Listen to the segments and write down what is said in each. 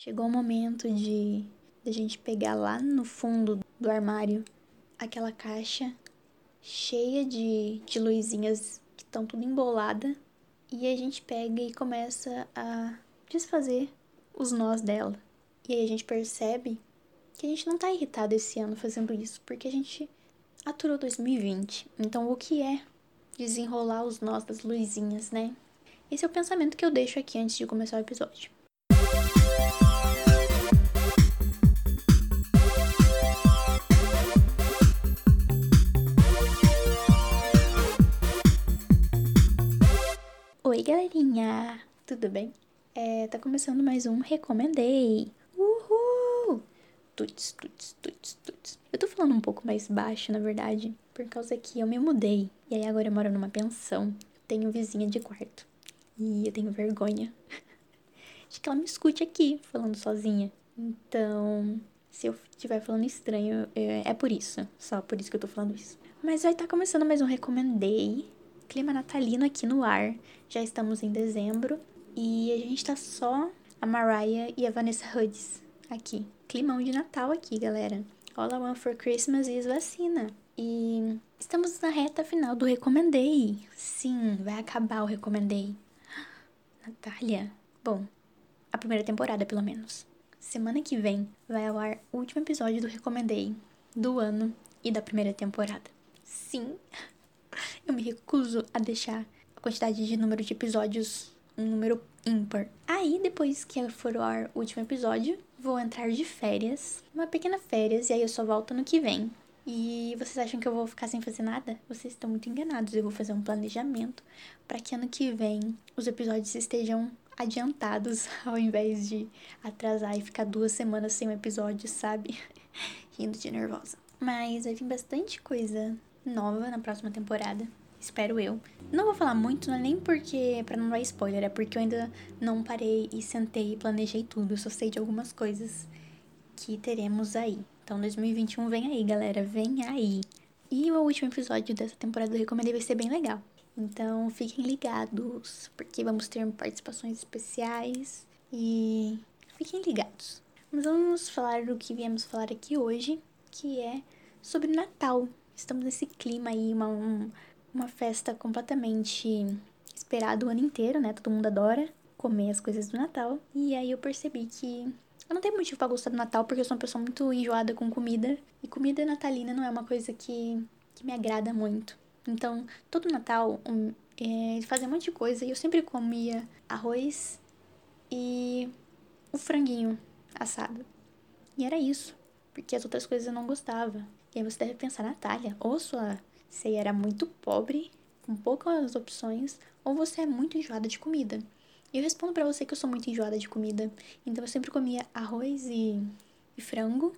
Chegou o momento de, de a gente pegar lá no fundo do armário aquela caixa cheia de, de luzinhas que estão tudo embolada e a gente pega e começa a desfazer os nós dela. E aí a gente percebe que a gente não tá irritado esse ano fazendo isso, porque a gente aturou 2020. Então o que é desenrolar os nós das luzinhas, né? Esse é o pensamento que eu deixo aqui antes de começar o episódio. Galerinha! Tudo bem? É, tá começando mais um Recomendei! Uhul! Tuts, tuts, tuts, tuts. Eu tô falando um pouco mais baixo, na verdade, por causa que eu me mudei. E aí agora eu moro numa pensão. Tenho vizinha de quarto. E eu tenho vergonha de que ela me escute aqui, falando sozinha. Então, se eu estiver falando estranho, é, é por isso. Só por isso que eu tô falando isso. Mas vai estar tá começando mais um Recomendei clima natalino aqui no ar. Já estamos em dezembro e a gente tá só a Mariah e a Vanessa Hudgens aqui. Climão de Natal aqui, galera. All I Want for Christmas is vacina. E estamos na reta final do Recomendei. Sim, vai acabar o Recomendei. Natália. Bom, a primeira temporada, pelo menos. Semana que vem vai ao ar o último episódio do Recomendei do ano e da primeira temporada. Sim, eu me recuso a deixar a quantidade de número de episódios um número ímpar. Aí, depois que for ar o último episódio, vou entrar de férias, uma pequena férias, e aí eu só volto no que vem. E vocês acham que eu vou ficar sem fazer nada? Vocês estão muito enganados. Eu vou fazer um planejamento para que ano que vem os episódios estejam adiantados, ao invés de atrasar e ficar duas semanas sem um episódio, sabe? Rindo de nervosa. Mas vai vir bastante coisa nova na próxima temporada. Espero eu. Não vou falar muito, não é nem porque para não dar spoiler, é porque eu ainda não parei e sentei e planejei tudo. Eu só sei de algumas coisas que teremos aí. Então 2021 vem aí, galera, vem aí. E o último episódio dessa temporada eu recomendei vai ser bem legal. Então fiquem ligados, porque vamos ter participações especiais e fiquem ligados. Mas vamos falar do que viemos falar aqui hoje, que é sobre Natal estamos nesse clima aí, uma, um, uma festa completamente esperada o ano inteiro, né? Todo mundo adora comer as coisas do Natal. E aí eu percebi que eu não tenho motivo para gostar do Natal porque eu sou uma pessoa muito enjoada com comida. E comida natalina não é uma coisa que, que me agrada muito. Então, todo Natal um, é, fazia um monte de coisa e eu sempre comia arroz e o franguinho assado. E era isso, porque as outras coisas eu não gostava. E aí você deve pensar, Natália, ou sua ceia era muito pobre, com poucas opções, ou você é muito enjoada de comida. E eu respondo para você que eu sou muito enjoada de comida. Então eu sempre comia arroz e, e frango.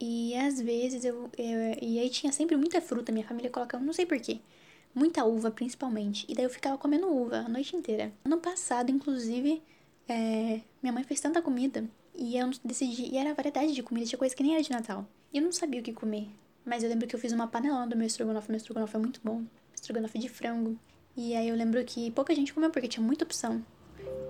E às vezes eu, eu, E aí tinha sempre muita fruta, minha família colocava, não sei porquê. Muita uva, principalmente. E daí eu ficava comendo uva a noite inteira. Ano passado, inclusive, é, minha mãe fez tanta comida. E eu decidi. E era variedade de comida, tinha coisa que nem era de Natal. E eu não sabia o que comer. Mas eu lembro que eu fiz uma panelona do meu estrogonofe. Meu estrogonofe é muito bom. Estrogonofe de frango. E aí eu lembro que pouca gente comeu porque tinha muita opção.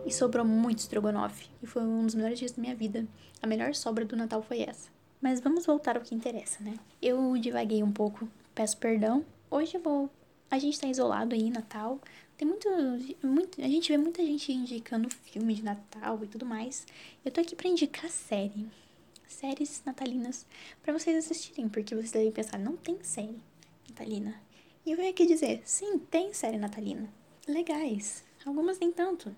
E sobrou muito estrogonofe. E foi um dos melhores dias da minha vida. A melhor sobra do Natal foi essa. Mas vamos voltar ao que interessa, né? Eu divaguei um pouco, peço perdão. Hoje eu vou. A gente tá isolado aí, Natal. Tem muito, muito. A gente vê muita gente indicando filme de Natal e tudo mais. Eu tô aqui pra indicar série séries natalinas para vocês assistirem, porque vocês devem pensar, não tem série natalina. E eu venho aqui dizer, sim, tem série natalina. Legais. Algumas nem tanto.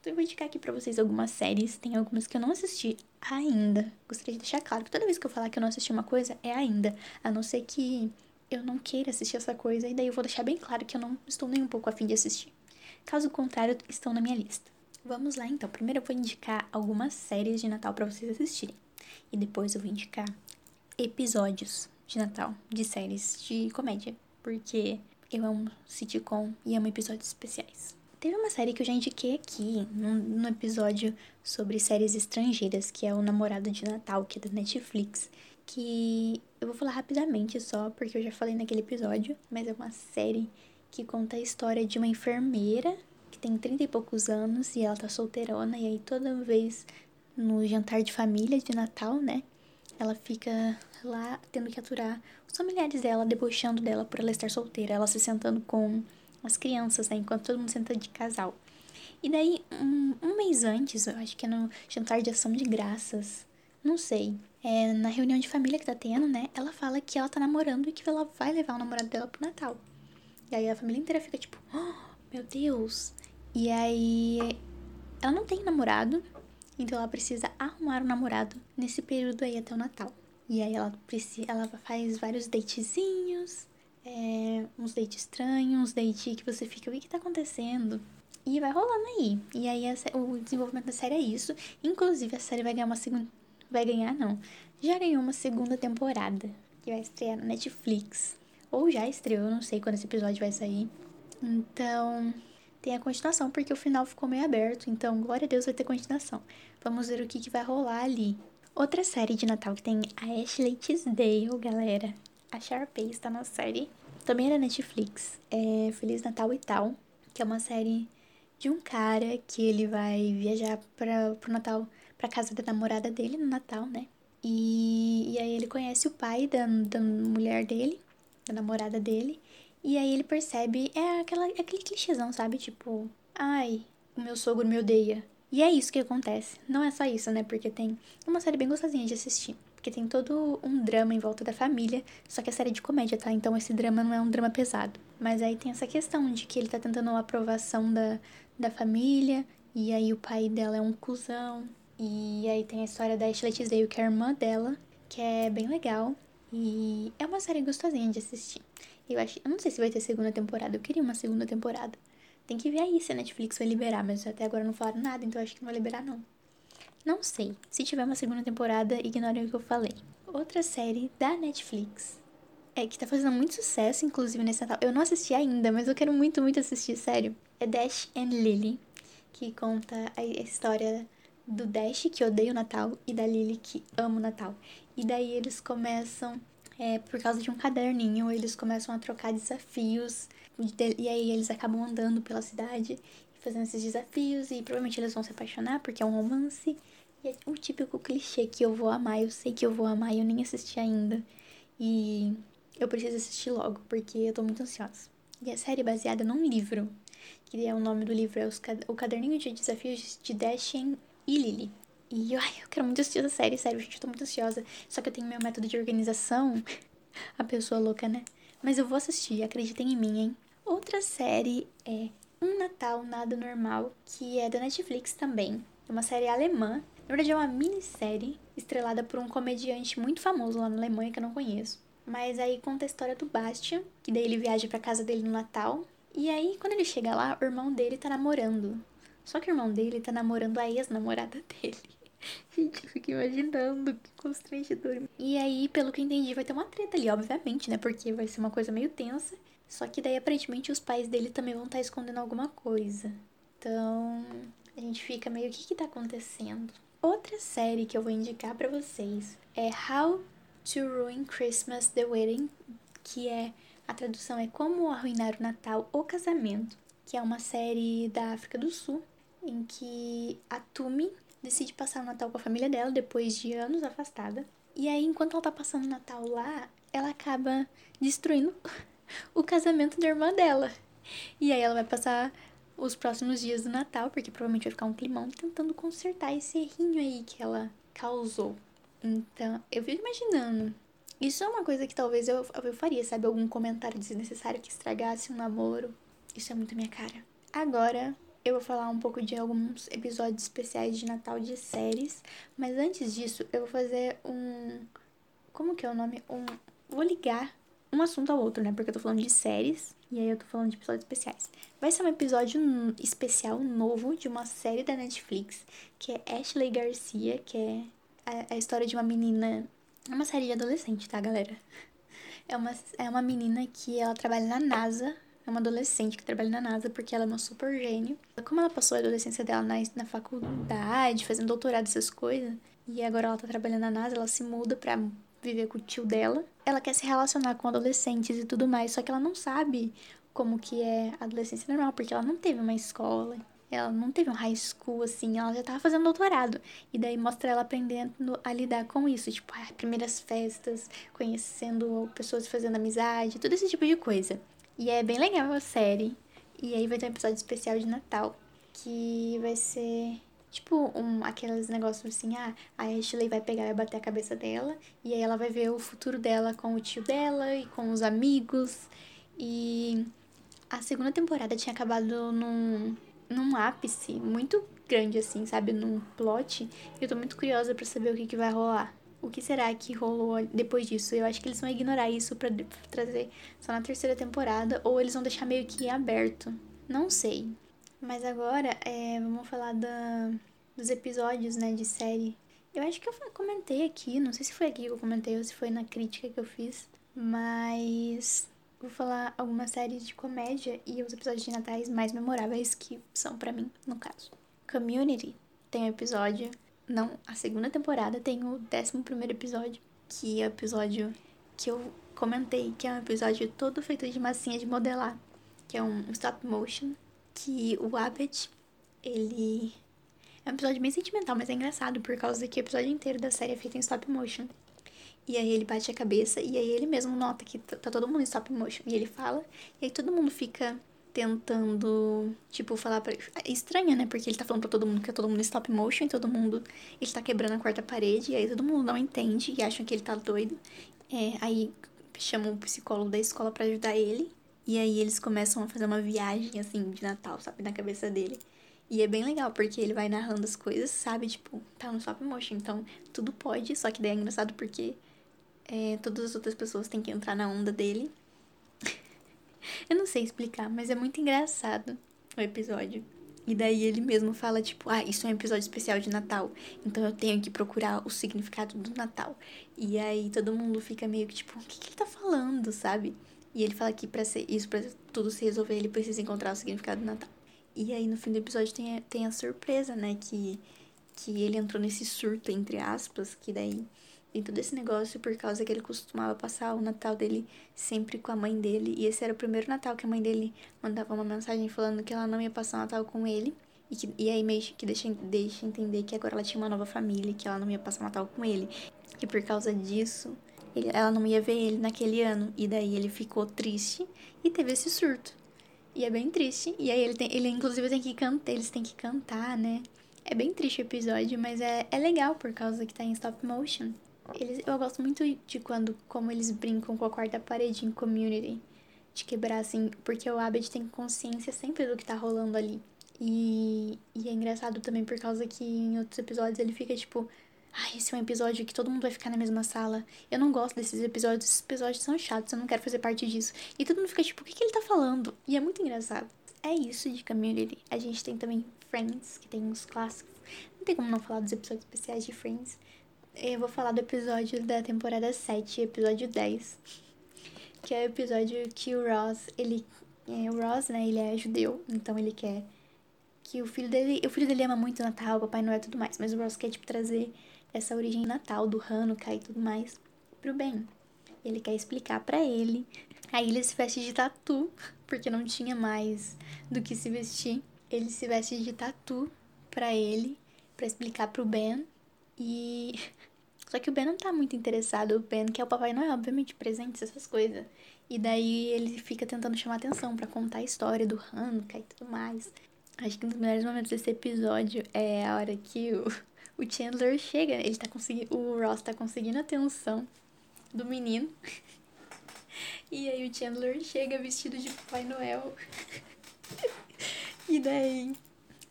Então eu vou indicar aqui pra vocês algumas séries. Tem algumas que eu não assisti ainda. Gostaria de deixar claro que toda vez que eu falar que eu não assisti uma coisa, é ainda. A não ser que eu não queira assistir essa coisa. E daí eu vou deixar bem claro que eu não estou nem um pouco afim de assistir. Caso contrário, estão na minha lista. Vamos lá então. Primeiro eu vou indicar algumas séries de Natal para vocês assistirem. E depois eu vou indicar episódios de Natal de séries de comédia, porque eu amo sitcom e amo episódios especiais. Teve uma série que eu já indiquei aqui, no, no episódio sobre séries estrangeiras, que é O Namorado de Natal, que é da Netflix, que eu vou falar rapidamente só, porque eu já falei naquele episódio, mas é uma série que conta a história de uma enfermeira que tem 30 e poucos anos e ela tá solteirona, e aí toda vez no jantar de família de Natal, né? Ela fica lá tendo que aturar os familiares dela, debochando dela por ela estar solteira, ela se sentando com as crianças, né? Enquanto todo mundo senta de casal. E daí, um, um mês antes, eu acho que é no jantar de ação de graças, não sei. É, na reunião de família que tá tendo, né? Ela fala que ela tá namorando e que ela vai levar o namorado dela pro Natal. E aí a família inteira fica tipo, oh, meu Deus. E aí ela não tem namorado, então ela precisa arrumar um namorado nesse período aí até o Natal. E aí ela precisa, ela faz vários datezinhos, é, uns dates estranhos, uns dates que você fica, o que tá acontecendo? E vai rolando aí. E aí a, o desenvolvimento da série é isso. Inclusive a série vai ganhar uma segunda vai ganhar não. Já ganhou uma segunda temporada que vai estrear na Netflix. Ou já estreou, não sei quando esse episódio vai sair. Então, tem a continuação, porque o final ficou meio aberto. Então, glória a Deus vai ter continuação. Vamos ver o que, que vai rolar ali. Outra série de Natal que tem a Ashley Tisdale, galera. A Sharpay está na série. Também da Netflix. É Feliz Natal e Tal. Que é uma série de um cara que ele vai viajar para pro Natal pra casa da namorada dele no Natal, né? E, e aí ele conhece o pai da, da mulher dele, da namorada dele. E aí ele percebe, é aquela, aquele clichêzão, sabe? Tipo, ai, o meu sogro me odeia. E é isso que acontece. Não é só isso, né? Porque tem uma série bem gostosinha de assistir. Porque tem todo um drama em volta da família, só que é série de comédia, tá? Então esse drama não é um drama pesado. Mas aí tem essa questão de que ele tá tentando a aprovação da, da família, e aí o pai dela é um cuzão, e aí tem a história da Ashley Tisdale, que é a irmã dela, que é bem legal. E é uma série gostosinha de assistir. Eu acho, eu não sei se vai ter segunda temporada. Eu queria uma segunda temporada. Tem que ver aí se a Netflix vai liberar, mas até agora não falaram nada, então acho que não vai liberar não. Não sei. Se tiver uma segunda temporada, ignorem o que eu falei. Outra série da Netflix é que tá fazendo muito sucesso, inclusive nesse Natal. Eu não assisti ainda, mas eu quero muito, muito assistir, sério. É Dash and Lily, que conta a história do Dash, que odeia o Natal, e da Lily, que ama o Natal. E daí eles começam, é, por causa de um caderninho, eles começam a trocar desafios. E aí eles acabam andando pela cidade fazendo esses desafios. E provavelmente eles vão se apaixonar, porque é um romance. E é o típico clichê que eu vou amar, eu sei que eu vou amar, eu nem assisti ainda. E eu preciso assistir logo, porque eu tô muito ansiosa. E a série é baseada num livro, que é o nome do livro é O Caderninho de Desafios de Dashen e Lily. E ai, eu quero muito assistir essa série, sério, gente, eu tô muito ansiosa. Só que eu tenho meu método de organização. A pessoa louca, né? Mas eu vou assistir, acreditem em mim, hein? Outra série é Um Natal Nada Normal, que é da Netflix também. É uma série alemã. Na verdade, é uma minissérie estrelada por um comediante muito famoso lá na Alemanha que eu não conheço. Mas aí conta a história do Bastian, que daí ele viaja pra casa dele no Natal. E aí, quando ele chega lá, o irmão dele tá namorando. Só que o irmão dele tá namorando a ex-namorada dele. Gente, eu fico imaginando que constrangedor. E aí, pelo que eu entendi, vai ter uma treta ali, obviamente, né? Porque vai ser uma coisa meio tensa. Só que daí, aparentemente, os pais dele também vão estar tá escondendo alguma coisa. Então, a gente fica meio, o que que tá acontecendo? Outra série que eu vou indicar para vocês é How to Ruin Christmas the Wedding, que é a tradução é Como Arruinar o Natal ou Casamento, que é uma série da África do Sul em que a Tumi decide passar o Natal com a família dela depois de anos afastada. E aí, enquanto ela tá passando o Natal lá, ela acaba destruindo o casamento da irmã dela. E aí ela vai passar os próximos dias do Natal, porque provavelmente vai ficar um climão, tentando consertar esse errinho aí que ela causou. Então, eu fico imaginando. Isso é uma coisa que talvez eu, eu faria, sabe? Algum comentário desnecessário que estragasse um namoro. Isso é muito minha cara. Agora, eu vou falar um pouco de alguns episódios especiais de Natal de séries, mas antes disso, eu vou fazer um. Como que é o nome? Um. Vou ligar um assunto ao outro, né? Porque eu tô falando de séries e aí eu tô falando de episódios especiais. Vai ser um episódio especial novo de uma série da Netflix, que é Ashley Garcia, que é a, história de uma menina. É uma série de adolescente, tá, galera? É uma, é uma menina que ela trabalha na NASA é uma adolescente que trabalha na NASA porque ela é uma super gênio. Como ela passou a adolescência dela na, na faculdade, fazendo doutorado, essas coisas, e agora ela tá trabalhando na NASA, ela se muda pra viver com o tio dela. Ela quer se relacionar com adolescentes e tudo mais, só que ela não sabe como que é a adolescência normal, porque ela não teve uma escola. ela não teve um high school assim, ela já tava fazendo doutorado. E daí mostra ela aprendendo a lidar com isso, tipo, as primeiras festas, conhecendo pessoas fazendo amizade, todo esse tipo de coisa. E é bem legal a série. E aí vai ter um episódio especial de Natal, que vai ser Tipo, um, aqueles negócios assim, ah, a Ashley vai pegar e bater a cabeça dela, e aí ela vai ver o futuro dela com o tio dela e com os amigos. E a segunda temporada tinha acabado num, num ápice muito grande, assim, sabe? Num plot. E eu tô muito curiosa para saber o que, que vai rolar. O que será que rolou depois disso? Eu acho que eles vão ignorar isso para trazer só na terceira temporada, ou eles vão deixar meio que aberto. Não sei. Mas agora, é, vamos falar da, dos episódios, né, de série. Eu acho que eu comentei aqui, não sei se foi aqui que eu comentei ou se foi na crítica que eu fiz, mas vou falar algumas séries de comédia e os episódios de natais mais memoráveis que são para mim, no caso. Community tem um episódio, não, a segunda temporada tem o décimo primeiro episódio, que é o episódio que eu comentei, que é um episódio todo feito de massinha de modelar, que é um stop motion que o Abbott, ele. É um episódio bem sentimental, mas é engraçado por causa que o episódio inteiro da série é feito em stop motion. E aí ele bate a cabeça e aí ele mesmo nota que tá todo mundo em stop motion. E ele fala, e aí todo mundo fica tentando, tipo, falar pra. É estranha, né? Porque ele tá falando pra todo mundo que é todo mundo stop motion e todo mundo. Ele tá quebrando a quarta parede, e aí todo mundo não entende e acham que ele tá doido. É, aí chamam o psicólogo da escola para ajudar ele. E aí eles começam a fazer uma viagem, assim, de Natal, sabe? Na cabeça dele. E é bem legal, porque ele vai narrando as coisas, sabe? Tipo, tá no stop motion, então tudo pode, só que daí é engraçado porque é, todas as outras pessoas têm que entrar na onda dele. Eu não sei explicar, mas é muito engraçado o episódio. E daí ele mesmo fala, tipo, ah, isso é um episódio especial de Natal, então eu tenho que procurar o significado do Natal. E aí todo mundo fica meio que, tipo, o que, que ele tá falando, sabe? E ele fala que para ser isso, para tudo se resolver, ele precisa encontrar o significado do Natal. E aí no fim do episódio tem a, tem a surpresa, né, que que ele entrou nesse surto entre aspas, que daí tem todo esse negócio por causa que ele costumava passar o Natal dele sempre com a mãe dele, e esse era o primeiro Natal que a mãe dele mandava uma mensagem falando que ela não ia passar o Natal com ele. E, que, e aí meio que deixa, deixa entender que agora ela tinha uma nova família, que ela não ia passar o Natal com ele. E por causa disso, ele, ela não ia ver ele naquele ano. E daí ele ficou triste e teve esse surto. E é bem triste. E aí ele, tem, ele inclusive tem que cantar, eles têm que cantar, né? É bem triste o episódio, mas é, é legal por causa que tá em stop motion. Eles, eu gosto muito de quando, como eles brincam com a quarta parede em community. De quebrar, assim, porque o Abed tem consciência sempre do que tá rolando ali. E, e é engraçado também por causa que em outros episódios ele fica tipo, Ai, esse é um episódio que todo mundo vai ficar na mesma sala. Eu não gosto desses episódios. Esses episódios são chatos, eu não quero fazer parte disso. E todo mundo fica tipo, o que, que ele tá falando? E é muito engraçado. É isso de Community. A gente tem também Friends, que tem uns clássicos. Não tem como não falar dos episódios especiais de Friends. Eu vou falar do episódio da temporada 7, episódio 10. Que é o episódio que o Ross, ele. É, o Ross, né, ele é judeu, então ele quer que o filho dele. O filho dele ama muito Natal, Papai Noel e tudo mais. Mas o Ross quer, tipo, trazer essa origem natal do Hanukkah e tudo mais pro Ben. Ele quer explicar para ele. Aí ele se veste de tatu, porque não tinha mais do que se vestir. Ele se veste de tatu para ele, para explicar pro Ben. E só que o Ben não tá muito interessado, o Ben quer o Papai Noel, obviamente, presentes, essas coisas. E daí ele fica tentando chamar atenção para contar a história do Hanukkah e tudo mais. Acho que um dos melhores momentos desse episódio é a hora que o o Chandler chega, ele tá conseguindo, o Ross tá conseguindo a atenção do menino. E aí o Chandler chega vestido de Papai Noel. e daí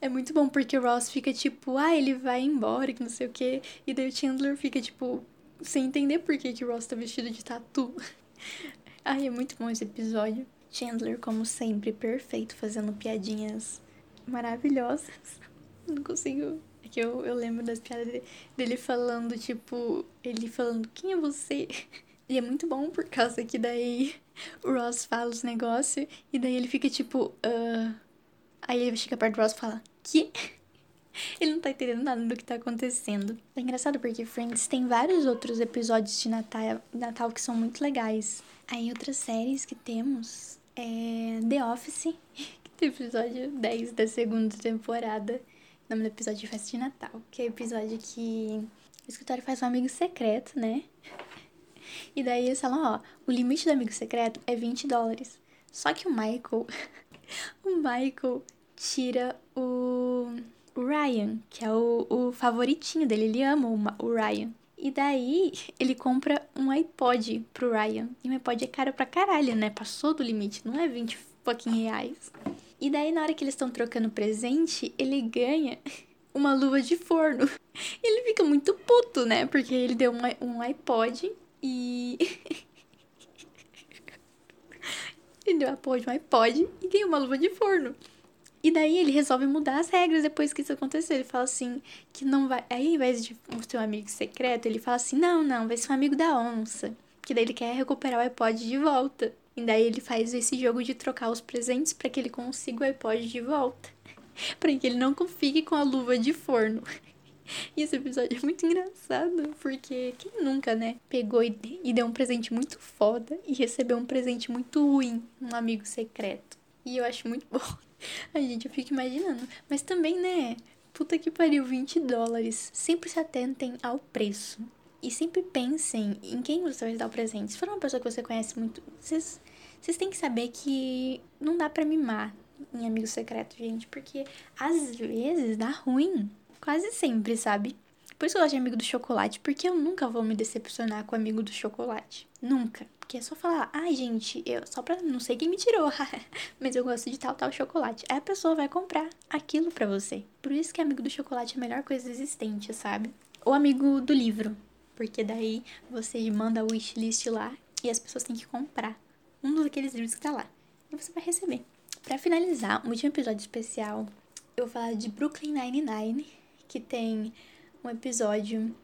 é muito bom porque o Ross fica tipo, ah, ele vai embora, que não sei o quê. E daí o Chandler fica tipo, sem entender por que, que o Ross tá vestido de tatu. Ai, é muito bom esse episódio. Chandler, como sempre, perfeito, fazendo piadinhas maravilhosas. Não consigo que eu, eu lembro das piadas dele falando, tipo, ele falando, quem é você? E é muito bom por causa que daí o Ross fala os negócios e daí ele fica tipo, uh... aí ele chega perto do Ross e fala, que? Ele não tá entendendo nada do que tá acontecendo. É engraçado porque Friends tem vários outros episódios de Natal, Natal que são muito legais. Aí outras séries que temos é The Office, episódio 10 da segunda temporada. O nome do episódio é Festa de Natal, que é o episódio que o escritório faz um amigo secreto, né? E daí eles falam, ó, o limite do amigo secreto é 20 dólares. Só que o Michael, o Michael tira o, o Ryan, que é o, o favoritinho dele, ele ama o, o Ryan. E daí ele compra um iPod pro Ryan. E um iPod é caro pra caralho, né? Passou do limite, não é 20 pouquinho reais. E daí, na hora que eles estão trocando presente, ele ganha uma luva de forno. Ele fica muito puto, né? Porque ele deu uma, um iPod e. ele deu um iPod, um iPod e ganhou uma luva de forno. E daí ele resolve mudar as regras depois que isso aconteceu. Ele fala assim, que não vai. Aí, ao invés de ser um amigo secreto, ele fala assim: não, não, vai ser um amigo da onça. Que daí ele quer recuperar o iPod de volta. E daí ele faz esse jogo de trocar os presentes para que ele consiga o iPod de volta. para que ele não fique com a luva de forno. E esse episódio é muito engraçado, porque quem nunca, né, pegou e, e deu um presente muito foda e recebeu um presente muito ruim, um amigo secreto. E eu acho muito bom. Ai, gente, eu fico imaginando. Mas também, né, puta que pariu, 20 dólares. Sempre se atentem ao preço. E sempre pensem em quem você vai dar o presente. Se for uma pessoa que você conhece muito, vocês, vocês têm que saber que não dá para mimar em amigo secreto, gente, porque às vezes dá ruim. Quase sempre, sabe? Por isso eu gosto de amigo do chocolate, porque eu nunca vou me decepcionar com amigo do chocolate. Nunca. Porque é só falar, ai, gente, eu só pra. Não sei quem me tirou, mas eu gosto de tal, tal chocolate. Aí a pessoa vai comprar aquilo pra você. Por isso que amigo do chocolate é a melhor coisa existente, sabe? Ou amigo do livro. Porque daí você manda o wishlist lá e as pessoas têm que comprar um daqueles livros que tá lá. E você vai receber. Para finalizar, um último episódio especial, eu vou falar de Brooklyn Nine-Nine, que tem um episódio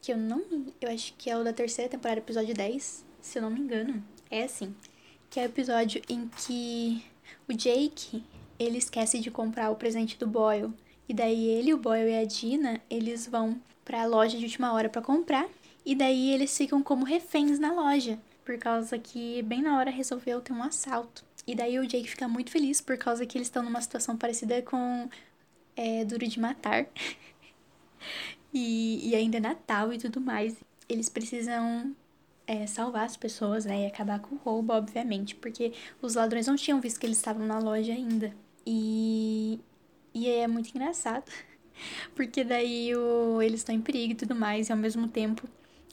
que eu não. Eu acho que é o da terceira temporada, episódio 10, se eu não me engano. É assim. Que é o episódio em que o Jake ele esquece de comprar o presente do Boyle. E daí ele, o Boyle e a Dina, eles vão pra loja de última hora para comprar. E daí eles ficam como reféns na loja. Por causa que bem na hora resolveu ter um assalto. E daí o Jake fica muito feliz por causa que eles estão numa situação parecida com é, Duro de Matar. e, e ainda é Natal e tudo mais. Eles precisam é, salvar as pessoas, né? E acabar com o roubo, obviamente. Porque os ladrões não tinham visto que eles estavam na loja ainda. E, e é muito engraçado. Porque daí o, eles estão em perigo e tudo mais. E ao mesmo tempo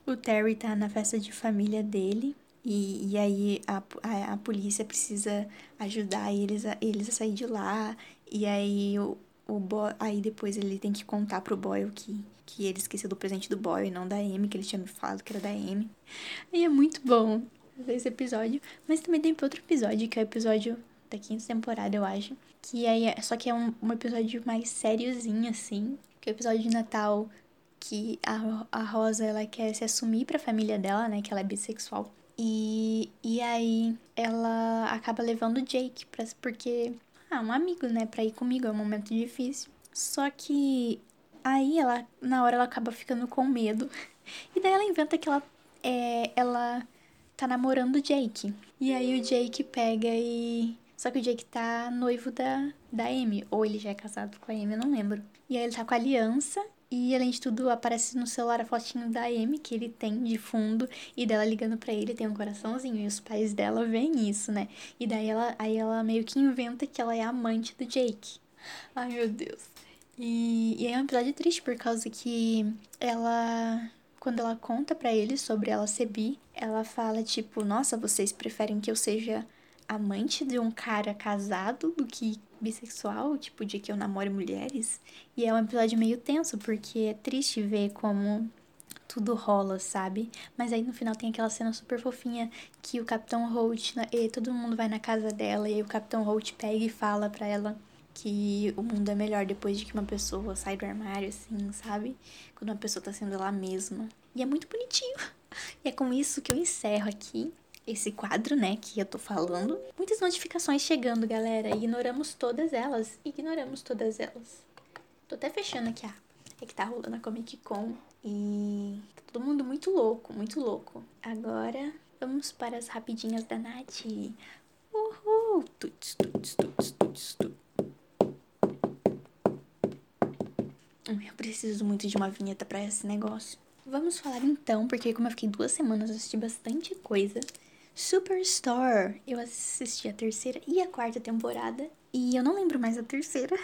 o Terry tá na festa de família dele. E, e aí a, a, a polícia precisa ajudar eles a, eles a sair de lá. E aí o boy, aí depois ele tem que contar pro Boyle que, que ele esqueceu do presente do Boyle e não da Amy, que ele tinha me falado que era da Amy. E é muito bom esse episódio. Mas também tem outro episódio, que é o episódio da quinta temporada, eu acho. Que aí é, só que é um, um episódio mais sériozinho, assim. Que é o episódio de Natal que a, a Rosa ela quer se assumir pra família dela, né? Que ela é bissexual. E, e aí ela acaba levando o Jake pra, porque. Ah, um amigo, né? Pra ir comigo, é um momento difícil. Só que aí ela, na hora, ela acaba ficando com medo. E daí ela inventa que ela, é, ela tá namorando o Jake. E aí o Jake pega e. Só que o Jake tá noivo da, da Amy. Ou ele já é casado com a Amy, eu não lembro. E aí ele tá com a aliança. E além de tudo, aparece no celular a fotinho da Amy que ele tem de fundo e dela ligando para ele, tem um coraçãozinho. E os pais dela veem isso, né? E daí ela, aí ela meio que inventa que ela é amante do Jake. Ai, meu Deus. E, e é um episódio triste por causa que ela quando ela conta para ele sobre ela ser bi, ela fala tipo, nossa, vocês preferem que eu seja amante de um cara casado do que bissexual, tipo, de que eu namore mulheres. E é um episódio meio tenso, porque é triste ver como tudo rola, sabe? Mas aí no final tem aquela cena super fofinha que o Capitão Holt, e todo mundo vai na casa dela e o Capitão Holt pega e fala pra ela que o mundo é melhor depois de que uma pessoa sai do armário, assim, sabe? Quando uma pessoa tá sendo ela mesma. E é muito bonitinho. E é com isso que eu encerro aqui esse quadro, né, que eu tô falando. Muitas notificações chegando, galera. Ignoramos todas elas. Ignoramos todas elas. Tô até fechando aqui a. É que tá rolando a Comic Con. E tá todo mundo muito louco, muito louco. Agora vamos para as rapidinhas da Nath. Uhul! Tuts, tuts, tuts, tuts, tuts. Eu preciso muito de uma vinheta para esse negócio. Vamos falar então, porque como eu fiquei duas semanas, eu assisti bastante coisa. Superstore. Eu assisti a terceira e a quarta temporada. E eu não lembro mais a terceira.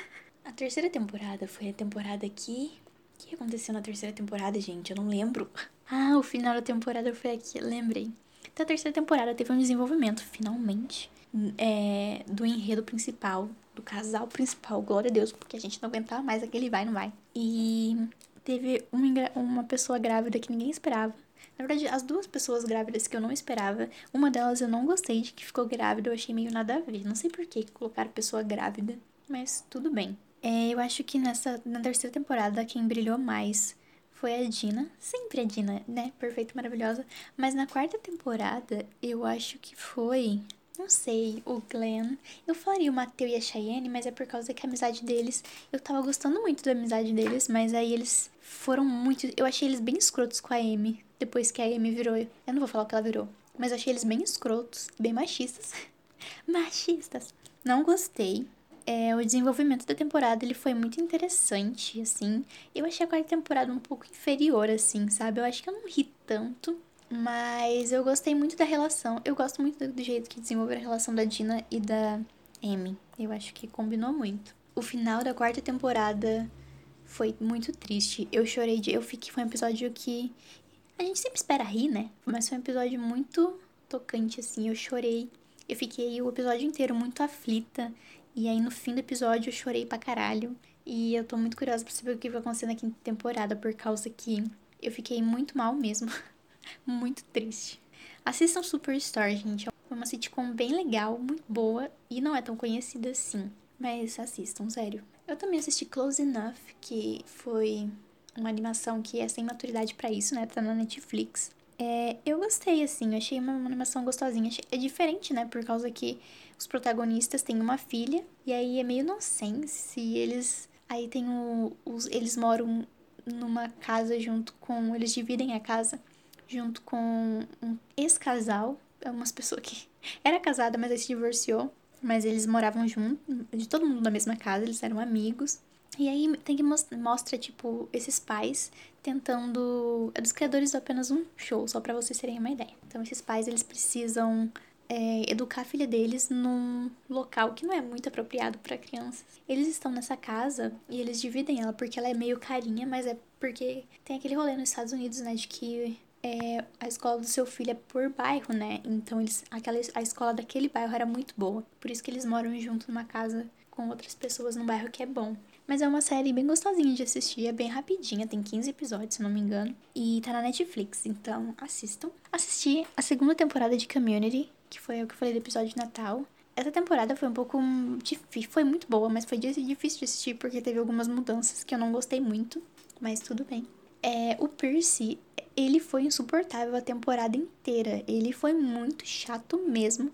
A terceira temporada foi a temporada que. O que aconteceu na terceira temporada, gente? Eu não lembro. Ah, o final da temporada foi aqui, lembrei. Então a terceira temporada teve um desenvolvimento, finalmente, é, do enredo principal, do casal principal, glória a Deus, porque a gente não aguentava mais aquele vai, não vai. E teve uma, uma pessoa grávida que ninguém esperava. Na verdade, as duas pessoas grávidas que eu não esperava, uma delas eu não gostei de que ficou grávida, eu achei meio nada a ver. Não sei por que colocaram pessoa grávida, mas tudo bem. É, eu acho que nessa na terceira temporada quem brilhou mais foi a Dina. Sempre a Dina, né? Perfeita, maravilhosa. Mas na quarta temporada, eu acho que foi. Não sei, o Glenn. Eu falaria o Mateu e a Cheyenne, mas é por causa que a amizade deles. Eu tava gostando muito da amizade deles, mas aí eles foram muito. Eu achei eles bem escrotos com a Amy. Depois que a Amy virou. Eu não vou falar o que ela virou. Mas eu achei eles bem escrotos, bem machistas. machistas. Não gostei. É, o desenvolvimento da temporada ele foi muito interessante, assim. Eu achei a quarta temporada um pouco inferior, assim, sabe? Eu acho que eu não ri tanto. Mas eu gostei muito da relação. Eu gosto muito do, jeito que desenvolveram a relação da Dina e da Amy. Eu acho que combinou muito. O final da quarta temporada foi muito triste. Eu chorei de. Eu fiquei. Foi um episódio que. A gente sempre espera rir, né? Mas foi um episódio muito tocante, assim. Eu chorei. Eu fiquei o episódio inteiro muito aflita. E aí no fim do episódio eu chorei pra caralho. E eu tô muito curiosa pra saber o que vai acontecer na quinta temporada, por causa que eu fiquei muito mal mesmo. muito triste. Assistam Superstore, gente. É uma sitcom bem legal, muito boa e não é tão conhecida assim. Mas assistam, sério. Eu também assisti Close Enough, que foi uma animação que é sem maturidade para isso, né? Tá na Netflix. É, eu gostei, assim, eu achei uma, animação gostosinha. É diferente, né? Por causa que os protagonistas têm uma filha, e aí é meio nonsense. Eles. Aí tem o. Os, eles moram numa casa junto com. Eles dividem a casa junto com um ex-casal. É umas pessoas que era casada, mas aí se divorciou. Mas eles moravam junto, de todo mundo na mesma casa, eles eram amigos. E aí tem que mostra, mostra, tipo, esses pais tentando. É dos criadores do apenas um show, só para vocês terem uma ideia. Então, esses pais, eles precisam é, educar a filha deles num local que não é muito apropriado para crianças. Eles estão nessa casa e eles dividem ela porque ela é meio carinha, mas é porque tem aquele rolê nos Estados Unidos, né, de que é, a escola do seu filho é por bairro, né? Então eles, aquela, a escola daquele bairro era muito boa. Por isso que eles moram junto numa casa com outras pessoas num bairro que é bom. Mas é uma série bem gostosinha de assistir, é bem rapidinha, tem 15 episódios, se não me engano. E tá na Netflix, então assistam. Assisti a segunda temporada de Community, que foi o que eu falei do episódio de Natal. Essa temporada foi um pouco difícil, foi muito boa, mas foi difícil de assistir porque teve algumas mudanças que eu não gostei muito, mas tudo bem. É, o Percy, ele foi insuportável a temporada inteira. Ele foi muito chato mesmo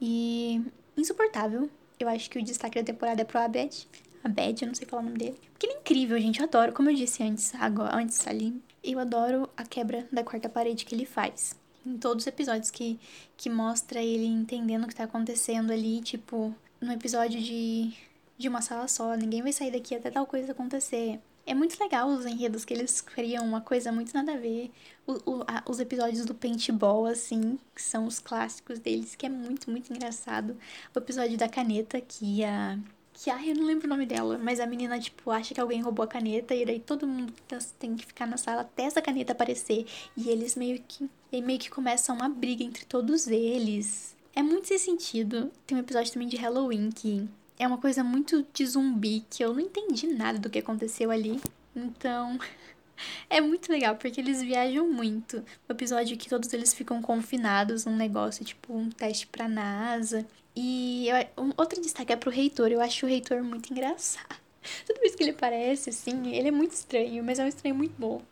e insuportável. Eu acho que o destaque da temporada é pro Abed. Abed, eu não sei falar o nome dele. Porque ele é incrível, gente. Eu adoro, como eu disse antes, agora, antes ali. Eu adoro a quebra da quarta parede que ele faz. Em todos os episódios que, que mostra ele entendendo o que tá acontecendo ali, tipo, no episódio de, de uma sala só, ninguém vai sair daqui até tal coisa acontecer. É muito legal os enredos que eles criam, uma coisa muito nada a ver. O, o, a, os episódios do paintball, assim, que são os clássicos deles, que é muito, muito engraçado. O episódio da caneta, que a. Que, ai, eu não lembro o nome dela, mas a menina, tipo, acha que alguém roubou a caneta e daí todo mundo tá, tem que ficar na sala até essa caneta aparecer. E eles meio que. E meio que começa uma briga entre todos eles. É muito sem sentido. Tem um episódio também de Halloween que é uma coisa muito de zumbi que eu não entendi nada do que aconteceu ali. Então, é muito legal porque eles viajam muito. O episódio que todos eles ficam confinados num negócio, tipo um teste pra NASA. E eu, um, outro destaque é pro reitor. Eu acho o reitor muito engraçado. Toda vez que ele aparece, assim, ele é muito estranho, mas é um estranho muito bom.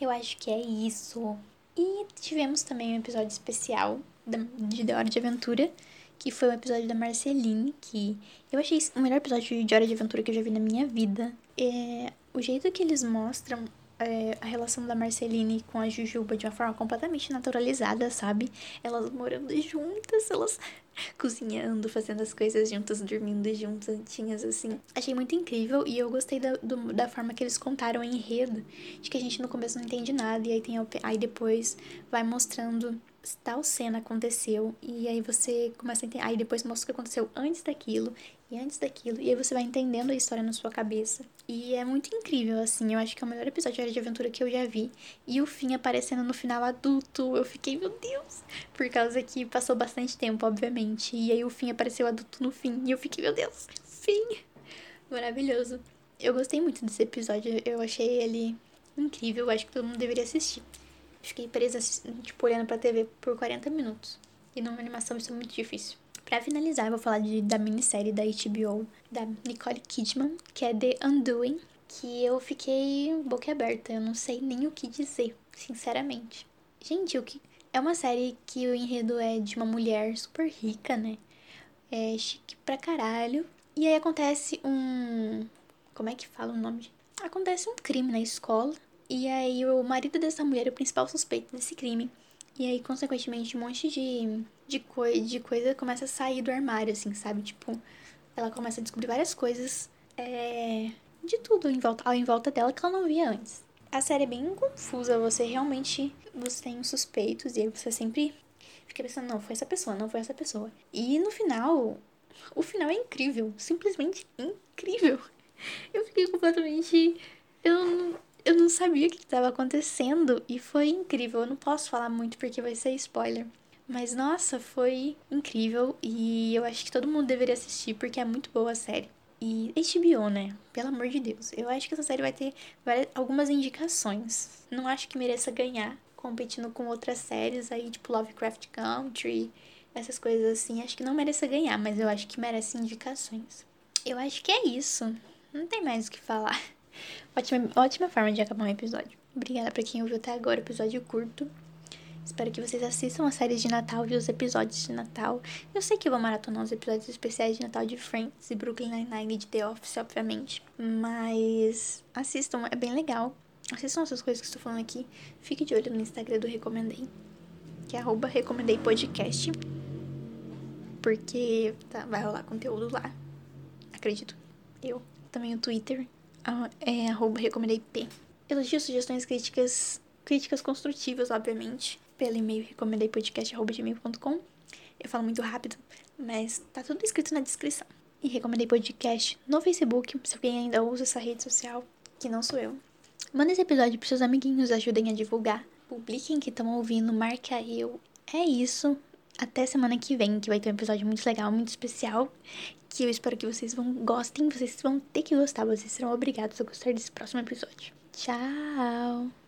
Eu acho que é isso. E tivemos também um episódio especial de The Hora de Aventura, que foi o um episódio da Marceline, que eu achei o melhor episódio de Hora de Aventura que eu já vi na minha vida. É o jeito que eles mostram é, a relação da Marceline com a Jujuba de uma forma completamente naturalizada, sabe? Elas morando juntas, elas cozinhando, fazendo as coisas juntas, dormindo juntas, assim. Achei muito incrível e eu gostei da, do, da forma que eles contaram em enredo, de que a gente no começo não entende nada e aí, tem, aí depois vai mostrando tal cena aconteceu e aí você começa a entender, aí depois mostra o que aconteceu antes daquilo e antes daquilo, e aí você vai entendendo a história na sua cabeça. E é muito incrível, assim, eu acho que é o melhor episódio de aventura que eu já vi. E o fim aparecendo no final adulto, eu fiquei, meu Deus! Por causa que passou bastante tempo, obviamente. E aí o fim apareceu adulto no fim, e eu fiquei, meu Deus, fim! Maravilhoso. Eu gostei muito desse episódio, eu achei ele incrível, eu acho que todo mundo deveria assistir. Fiquei presa, tipo, olhando pra TV por 40 minutos. E numa animação isso é muito difícil. Pra finalizar, eu vou falar de, da minissérie da HBO, da Nicole Kidman, que é The Undoing, que eu fiquei boquiaberta, eu não sei nem o que dizer, sinceramente. Gente, o que é uma série que o enredo é de uma mulher super rica, né? É chique pra caralho. E aí acontece um. Como é que fala o nome? Acontece um crime na escola. E aí o marido dessa mulher é o principal suspeito desse crime. E aí, consequentemente, um monte de, de, coi de coisa começa a sair do armário, assim, sabe? Tipo, ela começa a descobrir várias coisas é, de tudo em volta, em volta dela que ela não via antes. A série é bem confusa, você realmente você tem os suspeitos e aí você sempre fica pensando, não, foi essa pessoa, não foi essa pessoa. E no final, o final é incrível, simplesmente incrível. Eu fiquei completamente. Eu eu não sabia o que estava acontecendo e foi incrível. Eu não posso falar muito porque vai ser spoiler. Mas nossa, foi incrível e eu acho que todo mundo deveria assistir porque é muito boa a série. E HBO, né? Pelo amor de Deus. Eu acho que essa série vai ter várias, algumas indicações. Não acho que mereça ganhar competindo com outras séries aí, tipo Lovecraft Country, essas coisas assim. Acho que não mereça ganhar, mas eu acho que merece indicações. Eu acho que é isso. Não tem mais o que falar. Ótima, ótima forma de acabar um episódio. Obrigada pra quem ouviu até agora, episódio curto. Espero que vocês assistam as séries de Natal e os episódios de Natal. Eu sei que eu vou maratonar os episódios especiais de Natal de Friends e Brooklyn Nine-Nine de The Office, obviamente. Mas assistam, é bem legal. Assistam essas coisas que estou falando aqui. Fique de olho no Instagram do Recomendei, que é arroba Recomendei Podcast. Porque tá, vai rolar conteúdo lá. Acredito. Eu. Também o Twitter, é arroba recomendei-p. Elogios, sugestões, críticas, críticas construtivas, obviamente, pelo e-mail recomendeipodcast.gmail.com. Eu falo muito rápido, mas tá tudo escrito na descrição. E recomendei podcast no Facebook, se alguém ainda usa essa rede social, que não sou eu. Manda esse episódio pros seus amiguinhos, ajudem a divulgar. Publiquem que estão ouvindo, marque eu. É isso. Até semana que vem, que vai ter um episódio muito legal, muito especial que eu espero que vocês vão gostem, vocês vão ter que gostar, vocês serão obrigados a gostar desse próximo episódio. Tchau!